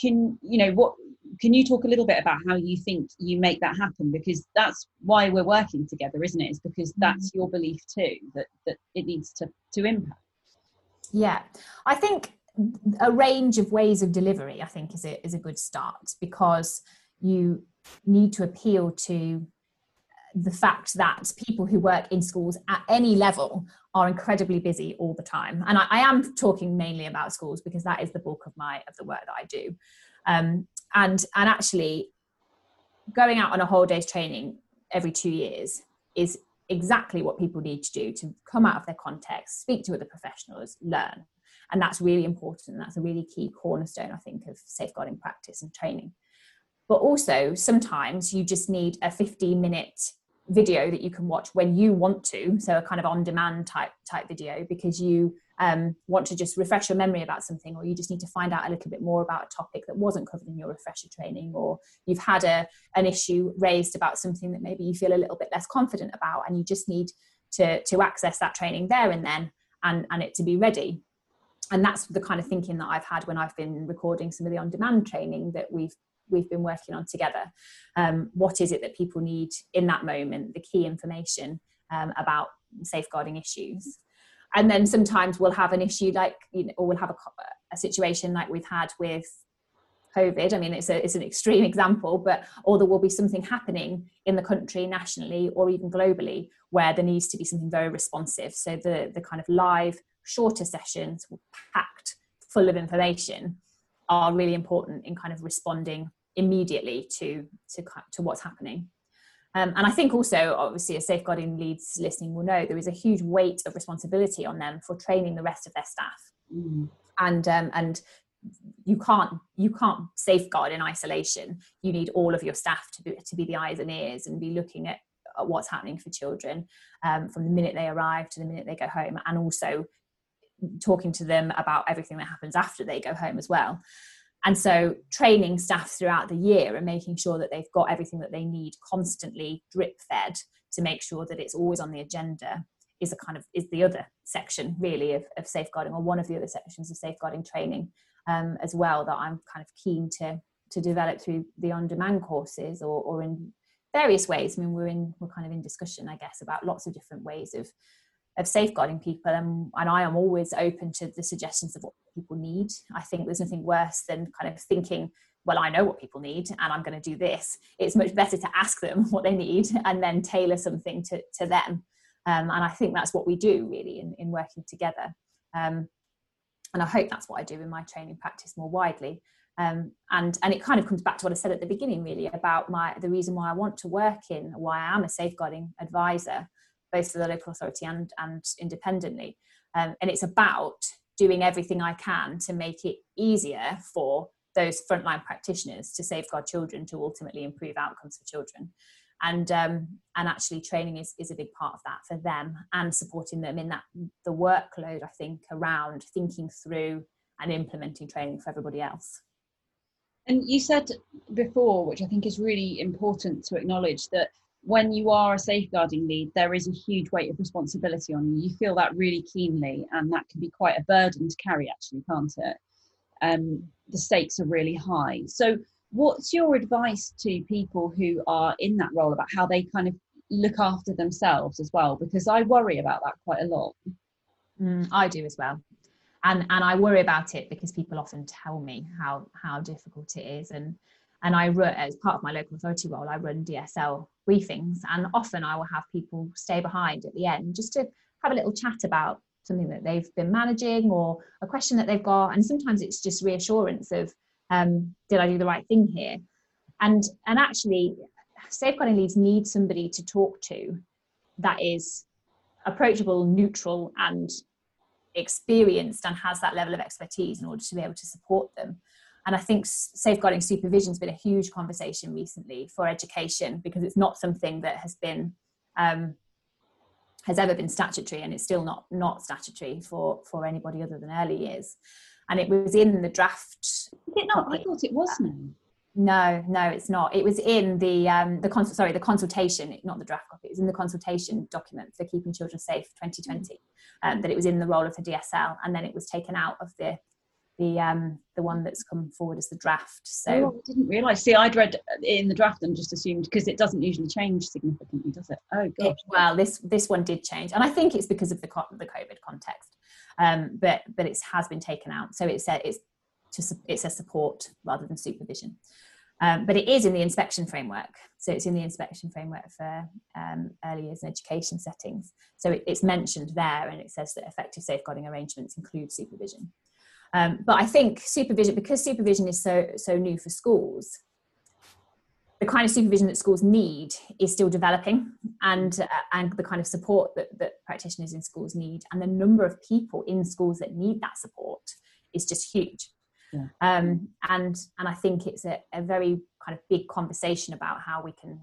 can you know what can you talk a little bit about how you think you make that happen because that's why we're working together isn't it is because that's mm. your belief too that that it needs to to impact yeah i think a range of ways of delivery, I think, is a, is a good start because you need to appeal to the fact that people who work in schools at any level are incredibly busy all the time and I, I, am talking mainly about schools because that is the bulk of my of the work that i do um, and and actually going out on a whole day's training every two years is exactly what people need to do to come out of their context, speak to other professionals, learn. And that's really important. That's a really key cornerstone, I think, of safeguarding practice and training. But also, sometimes you just need a 15 minute video that you can watch when you want to so a kind of on demand type type video because you um, want to just refresh your memory about something or you just need to find out a little bit more about a topic that wasn't covered in your refresher training or you've had a an issue raised about something that maybe you feel a little bit less confident about and you just need to to access that training there and then and and it to be ready. And that's the kind of thinking that I've had when I've been recording some of the on demand training that we've we've been working on together. Um, what is it that people need in that moment, the key information um, about safeguarding issues. And then sometimes we'll have an issue like, you know, or we'll have a, a situation like we've had with COVID. I mean, it's, a, it's an extreme example, but or there will be something happening in the country nationally or even globally where there needs to be something very responsive. So the, the kind of live, shorter sessions packed full of information are really important in kind of responding immediately to to to what's happening. Um, and I think also, obviously, as safeguarding leads listening will know, there is a huge weight of responsibility on them for training the rest of their staff. Mm. And um, and you can't you can't safeguard in isolation. You need all of your staff to be to be the eyes and ears and be looking at, at what's happening for children um, from the minute they arrive to the minute they go home, and also talking to them about everything that happens after they go home as well. And so, training staff throughout the year and making sure that they've got everything that they need constantly drip fed to make sure that it's always on the agenda is a kind of is the other section really of, of safeguarding or one of the other sections of safeguarding training um, as well that I'm kind of keen to to develop through the on-demand courses or, or in various ways. I mean, we're in we're kind of in discussion, I guess, about lots of different ways of of safeguarding people and, and i am always open to the suggestions of what people need. I think there's nothing worse than kind of thinking well i know what people need and i'm going to do this. It's much better to ask them what they need and then tailor something to, to them. Um, and i think that's what we do really in, in working together. Um, and i hope that's what i do in my training practice more widely. Um, and and it kind of comes back to what I said at the beginning, really, about my the reason why I want to work in, why I am a safeguarding advisor, both for the local authority and, and independently. Um, and it's about doing everything I can to make it easier for those frontline practitioners to safeguard children to ultimately improve outcomes for children. And um, and actually training is, is a big part of that for them and supporting them in that the workload I think around thinking through and implementing training for everybody else. And you said before, which I think is really important to acknowledge, that when you are a safeguarding lead, there is a huge weight of responsibility on you. You feel that really keenly, and that can be quite a burden to carry, actually, can't it? Um, the stakes are really high. So, what's your advice to people who are in that role about how they kind of look after themselves as well? Because I worry about that quite a lot. Mm, I do as well. And, and I worry about it because people often tell me how how difficult it is and and I run as part of my local authority role, I run DSL briefings, and often I will have people stay behind at the end just to have a little chat about something that they've been managing or a question that they've got, and sometimes it's just reassurance of, um, did I do the right thing here? And and actually, safeguarding leads need somebody to talk to that is approachable, neutral, and experienced and has that level of expertise in order to be able to support them and I think safeguarding supervision has been a huge conversation recently for education because it's not something that has been um, has ever been statutory, and it's still not not statutory for for anybody other than early years. And it was in the draft. Is it not? I thought it was now. No, no, it's not. It was in the um, the cons- sorry the consultation, not the draft copy. It was in the consultation document for keeping children safe 2020. Um, that it was in the role of the DSL, and then it was taken out of the the um the one that's come forward as the draft so oh, i didn't realize see i'd read in the draft and just assumed because it doesn't usually change significantly does it oh gosh well this this one did change and i think it's because of the the covid context um but but it has been taken out so it said it's to it says support rather than supervision um, but it is in the inspection framework. So it's in the inspection framework for um, early years and education settings. So it, it's mentioned there and it says that effective safeguarding arrangements include supervision. Um, but I think supervision, because supervision is so so new for schools, the kind of supervision that schools need is still developing and uh, and the kind of support that, that practitioners in schools need and the number of people in schools that need that support is just huge yeah. um, and and i think it's a, a, very kind of big conversation about how we can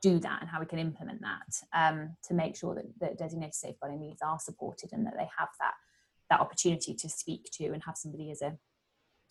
do that and how we can implement that um, to make sure that, that designated safeguarding needs are supported and that they have that that opportunity to speak to and have somebody as a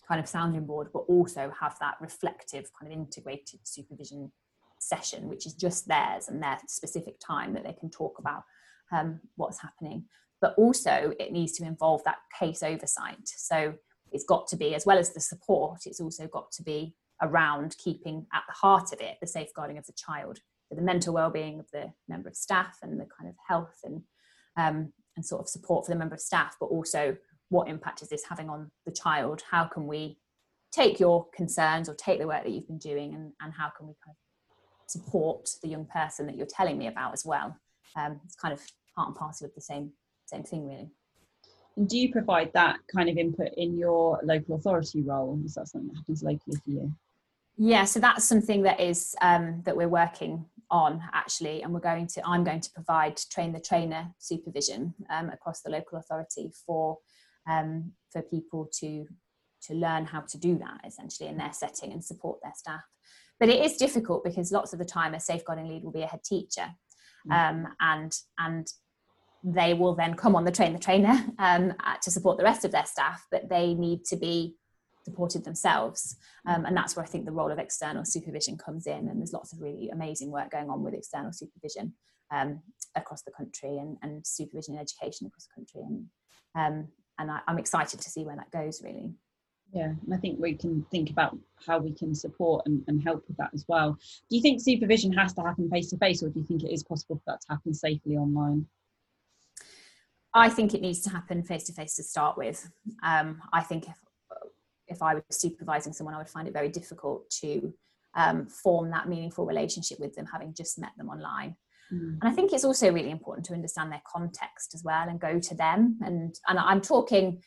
kind of sounding board, but also have that reflective kind of integrated supervision session, which is just theirs and their specific time that they can talk about um, what's happening. But also, it needs to involve that case oversight. So it's got to be, as well as the support, it's also got to be around keeping at the heart of it the safeguarding of the child, the mental well-being of the member of staff, and the kind of health and um, and sort of support for the member of staff, but also what impact is this having on the child? How can we take your concerns or take the work that you've been doing and, and how can we kind of support the young person that you're telling me about as well? Um, it's kind of part and parcel of the same same thing really. And do you provide that kind of input in your local authority role? Is that something that happens locally for you? Yeah, so that's something that is um, that we're working on actually, and we're going to. I'm going to provide train the trainer supervision um, across the local authority for um, for people to to learn how to do that essentially in their setting and support their staff. But it is difficult because lots of the time a safeguarding lead will be a head teacher, mm. um, and and they will then come on the train the trainer um, to support the rest of their staff, but they need to be supported themselves. Um, and that's where I think the role of external supervision comes in. And there's lots of really amazing work going on with external supervision um, across the country and, and supervision in education across the country. And um, and I, am excited to see where that goes really yeah i think we can think about how we can support and, and help with that as well do you think supervision has to happen face to face or do you think it is possible for that to happen safely online i think it needs to happen face to face to start with um, i think if if i was supervising someone i would find it very difficult to um, form that meaningful relationship with them having just met them online Mm. And I think it's also really important to understand their context as well and go to them. And, and I'm talking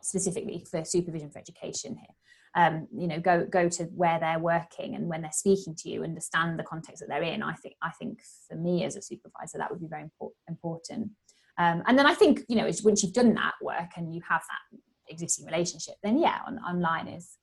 specifically for supervision for education here. Um, you know, go go to where they're working and when they're speaking to you, understand the context that they're in. I think I think for me as a supervisor, that would be very important. Um, and then I think you know, once you've done that work and you have that existing relationship, then yeah, on, online is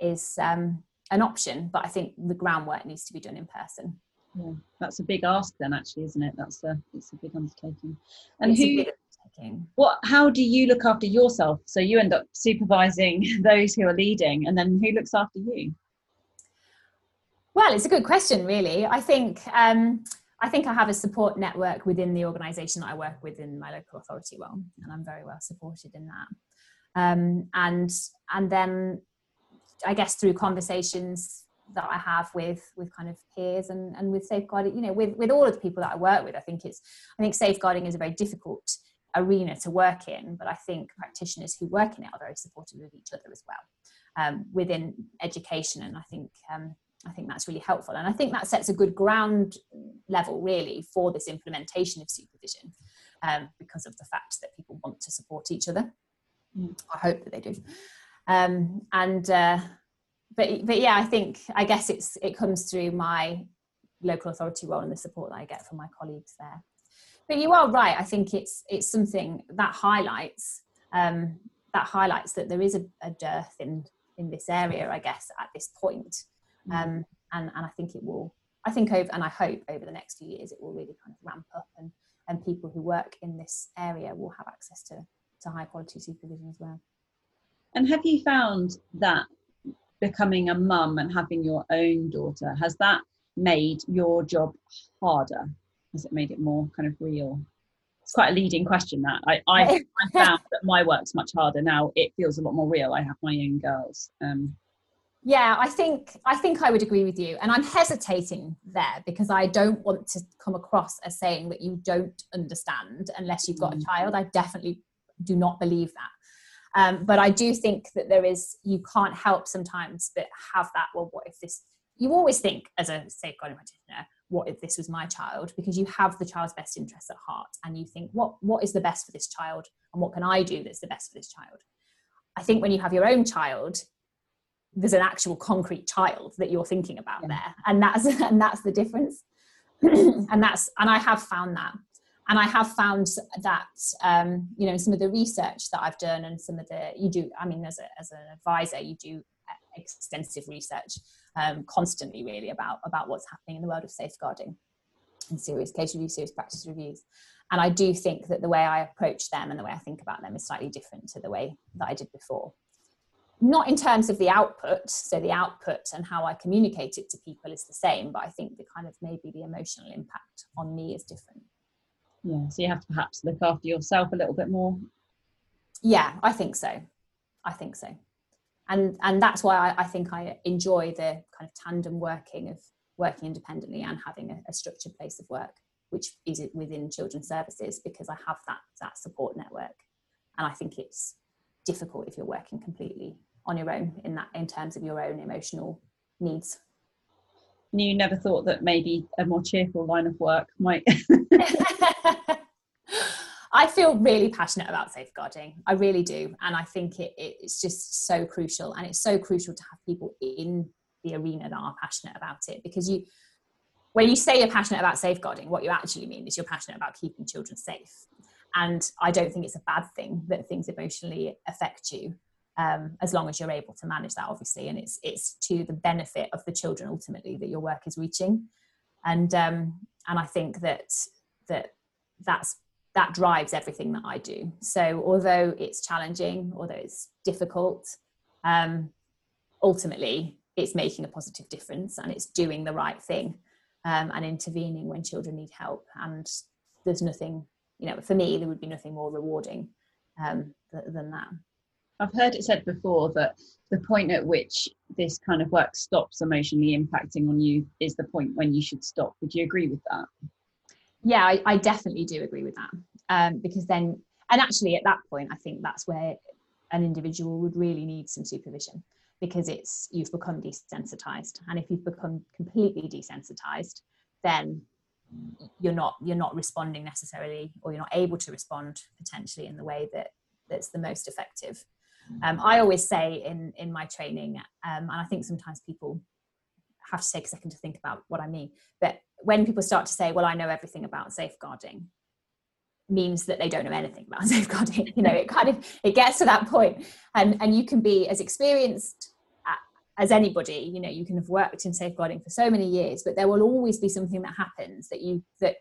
is um, an option. But I think the groundwork needs to be done in person yeah that's a big ask then actually isn't it that's a it's a big undertaking and it's who undertaking. what how do you look after yourself so you end up supervising those who are leading and then who looks after you well it's a good question really i think um, I think I have a support network within the organisation that I work with in my local authority well, and I'm very well supported in that. Um, and and then I guess through conversations that I have with with kind of peers and and with safeguarding, you know, with with all of the people that I work with. I think it's I think safeguarding is a very difficult arena to work in, but I think practitioners who work in it are very supportive of each other as well um, within education, and I think. Um, I think that's really helpful, and I think that sets a good ground level, really, for this implementation of supervision, um, because of the fact that people want to support each other. Mm. I hope that they do, um, and uh, but but yeah, I think I guess it's it comes through my local authority role and the support that I get from my colleagues there. But you are right. I think it's it's something that highlights um, that highlights that there is a, a, dearth in in this area. I guess at this point, mm. um, and and I think it will. I think over and I hope over the next few years it will really kind of ramp up and and people who work in this area will have access to to high quality supervision as well. And have you found that becoming a mum and having your own daughter has that made your job harder? Has it made it more kind of real? It's quite a leading question that. I i, I found that my work's much harder now. It feels a lot more real. I have my own girls. Um, yeah i think i think i would agree with you. And i'm hesitating there because i don't want to come across as saying that you don't understand unless you've got mm. a child. I definitely do not believe that um, but I do think that there is, you can't help sometimes but have that, well, what if this, you always think as a safeguarding practitioner, what if this was my child? Because you have the child's best interests at heart and you think, what, what is the best for this child and what can I do that's the best for this child? I think when you have your own child, there's an actual concrete child that you're thinking about yeah. there and that's and that's the difference and that's and i have found that and i have found that um, you know some of the research that i've done and some of the you do i mean as, a, as an advisor you do extensive research um, constantly really about about what's happening in the world of safeguarding and serious case reviews serious practice reviews. And i do think that the way i approach them and the way i think about them is slightly different to the way that i did before. Not in terms of the output so the output and how i communicate it to people is the same but i think the kind of maybe the emotional impact on me is different yeah. So you have to perhaps look after yourself a little bit more? Yeah i think so. I think so. And and that's why I, I think i enjoy the kind of tandem working of working independently and having a, a structured place of work which is within children's services because i have that that support network. And i think it's difficult if you're working completely on your own in that in terms of your own emotional needs you never thought that maybe a more cheerful line of work might I feel really passionate about safeguarding. I really do. And I think it, it's just so crucial. And it's so crucial to have people in the arena that are passionate about it because you, when you say you're passionate about safeguarding, what you actually mean is you're passionate about keeping children safe. And I don't think it's a bad thing that things emotionally affect you um, as long as you're able to manage that, obviously. And it's it's to the benefit of the children ultimately that your work is reaching. And um, and I think that that that's that drives everything that I do. So although it's challenging, although it's difficult, um, ultimately it's making a positive difference and it's doing the right thing um, and intervening when children need help. And there's nothing, you know, for me, there would be nothing more rewarding um, than that. I've heard it said before that the point at which this kind of work stops emotionally impacting on you is the point when you should stop. Would you agree with that? Yeah, I, I definitely do agree with that. Um, because then, and actually at that point, I think that's where an individual would really need some supervision because it's you've become desensitized and if you've become completely desensitized then you're not you're not responding necessarily or you're not able to respond potentially in the way that that's the most effective um, I always say in in my training, um, and I think sometimes people have to take a second to think about what I mean. But when people start to say, "Well, I know everything about safeguarding," means that they don't know anything about safeguarding. You know, it kind of it gets to that point, and and you can be as experienced as anybody. You know, you can have worked in safeguarding for so many years, but there will always be something that happens that you that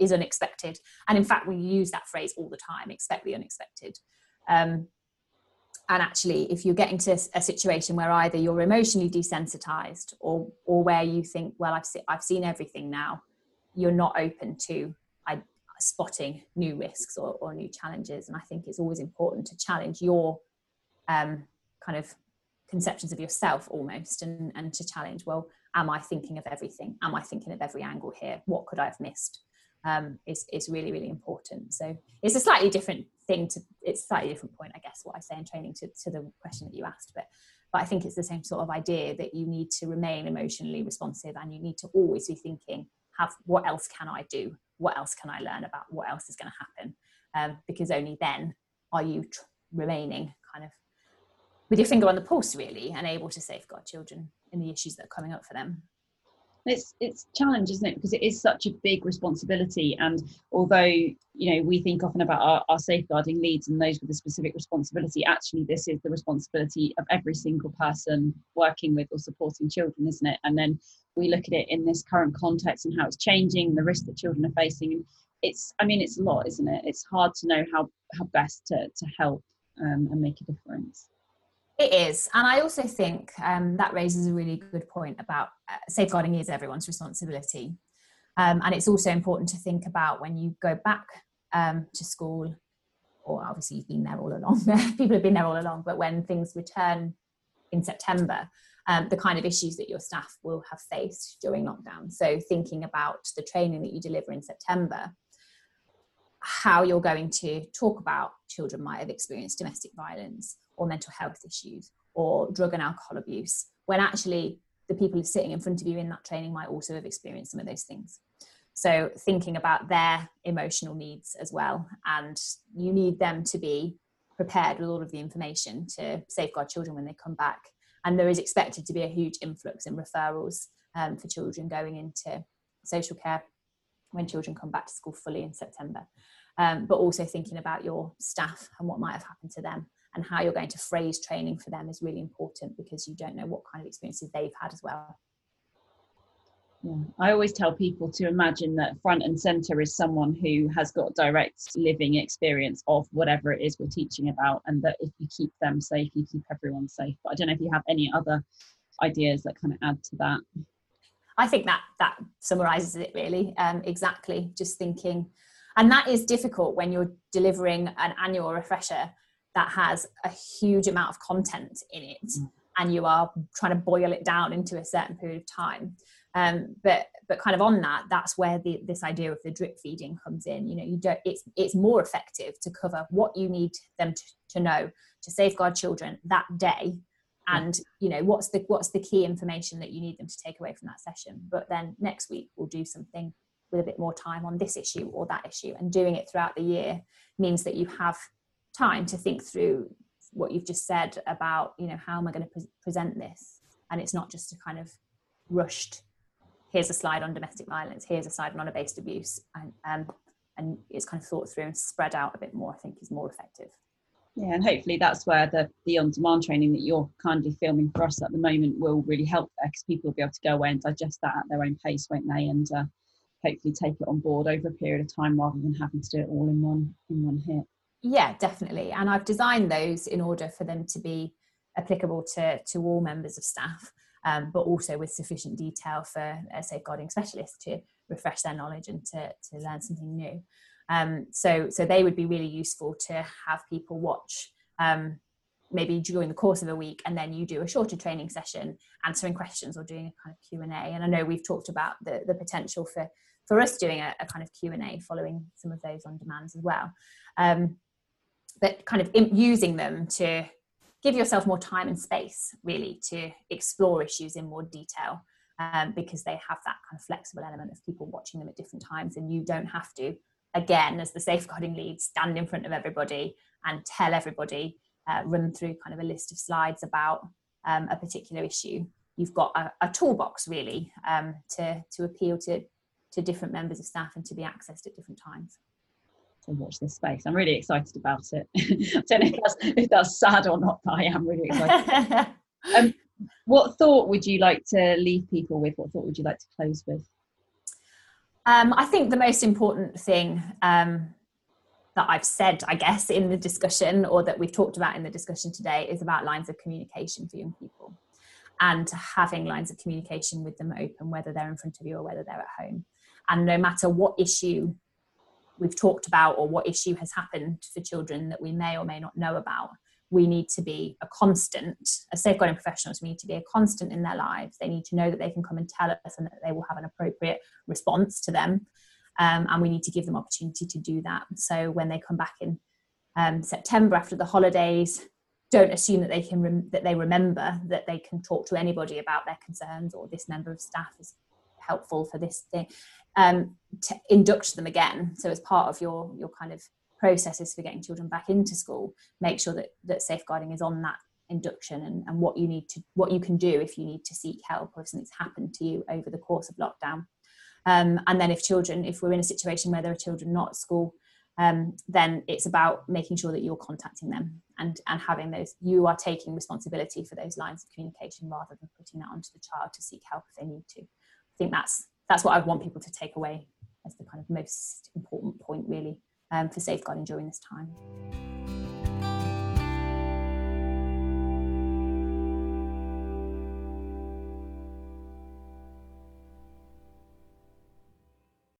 is unexpected. And in fact, we use that phrase all the time: expect the unexpected. Um, and actually if you're getting to a situation where either you're emotionally desensitized or or where you think well i've, se- I've seen everything now you're not open to I, spotting new risks or, or, new challenges. And i think it's always important to challenge your um, kind of conceptions of yourself almost and, and to challenge well am i thinking of everything? Am i thinking of every angle here? What could i have missed? Um, is, is really really important. So it's a slightly different thing to it's slightly different point i guess what i say in training to, to the question that you asked but but i think it's the same sort of idea that you need to remain emotionally responsive and you need to always be thinking have what else can i do? What else can i learn about? What else is going to happen? Um, because only then are you tr- remaining kind of with your finger on the pulse really and able to safeguard children in the issues that are coming up for them it's it's challenge isn't it? Because it is such a big responsibility. And although you know we think often about our, our safeguarding leads and those with a specific responsibility actually this is the responsibility of every single person working with or supporting children isn't it? And then we look at it in this current context and how it's changing the risk that children are facing. And it's i mean it's a lot isn't it? It's hard to know how how best to to help um, and make a difference it is. And I also think um, that raises a really good point about uh, safeguarding is everyone's responsibility. Um, and it's also important to think about when you go back um, to school, or obviously you've been there all along, people have been there all along, but when things return in September, um, the kind of issues that your staff will have faced during lockdown. So, thinking about the training that you deliver in September, how you're going to talk about children might have experienced domestic violence or mental health issues or drug and alcohol abuse, when actually the people sitting in front of you in that training might also have experienced some of those things. So, thinking about their emotional needs as well, and you need them to be prepared with all of the information to safeguard children when they come back. and there is expected to be a huge influx in referrals um, for children going into social care when children come back to school fully in September. Um, but also thinking about your staff and what might have happened to them and how you're going to phrase training for them is really important because you don't know what kind of experiences they've had as well. Yeah. I always tell people to imagine that front and center is someone who has got direct living experience of whatever it is we're teaching about, and that if you keep them safe, you keep everyone safe. But I don't know if you have any other ideas that kind of add to that. I think that that summarizes it really um, exactly. Just thinking, and that is difficult when you're delivering an annual refresher that has a huge amount of content in it, mm. and you are trying to boil it down into a certain period of time. Um, but but kind of on that, that's where the, this idea of the drip feeding comes in. You know, you don't. It's it's more effective to cover what you need them to, to know to safeguard children that day, and you know what's the what's the key information that you need them to take away from that session. But then next week we'll do something with a bit more time on this issue or that issue, and doing it throughout the year means that you have time to think through what you've just said about you know how am I going to pre- present this, and it's not just a kind of rushed here's a slide on domestic violence, here's a slide on honor-based abuse, and um, and it's kind of thought through and spread out a bit more. I think is more effective. Yeah, and hopefully that's where the the on-demand training that you're kindly filming for us at the moment will really help there because people will be able to go away and digest that at their own pace, won't they? And uh, hopefully take it on board over a period of time rather than having to do it all in one in one hit. Yeah, definitely. And I've designed those in order for them to be applicable to to all members of staff um, but also with sufficient detail for a safeguarding specialist to refresh their knowledge and to, to learn something new. Um, so, so they would be really useful to have people watch um, maybe during the course of a week and then you do a shorter training session answering questions or doing a kind of q&a and i know we've talked about the, the potential for for us doing a, a kind of q&a following some of those on demands as well. Um, but kind of using them to give yourself more time and space really to explore issues in more detail um, because they have that kind of flexible element of people watching them at different times and you don't have to again as the safeguarding lead stand in front of everybody and tell everybody uh, run through kind of a list of slides about um, a particular issue you've got a, a toolbox really um, to to appeal to to different members of staff and to be accessed at different times to watch this space. I'm really excited about it. I don't know if that's, if that's sad or not, but I am really excited. um, what thought would you like to leave people with? What thought would you like to close with? Um, I think the most important thing um, that I've said, I guess, in the discussion or that we've talked about in the discussion today is about lines of communication for young people and having lines of communication with them open, whether they're in front of you or whether they're at home. And no matter what issue we've talked about or what issue has happened for children that we may or may not know about we need to be a constant as safeguarding professionals we need to be a constant in their lives. They need to know that they can come and tell us and that they will have an appropriate response to them. Um, and we need to give them opportunity to do that. So when they come back in um, september after the holidays don't assume that they can rem- that they remember that they can talk to anybody about their concerns or this member of staff is helpful for this thing. Um, to induct them again. So as part of your your kind of processes for getting children back into school, make sure that that safeguarding is on that induction and, and what you need to what you can do if you need to seek help or if something's happened to you over the course of lockdown. Um, and then if children, if we're in a situation where there are children not at school, um, then it's about making sure that you're contacting them and, and having those, you are taking responsibility for those lines of communication rather than putting that onto the child to seek help if they need to. I think that's that's what I want people to take away as the kind of most important point, really, um, for safeguarding during this time.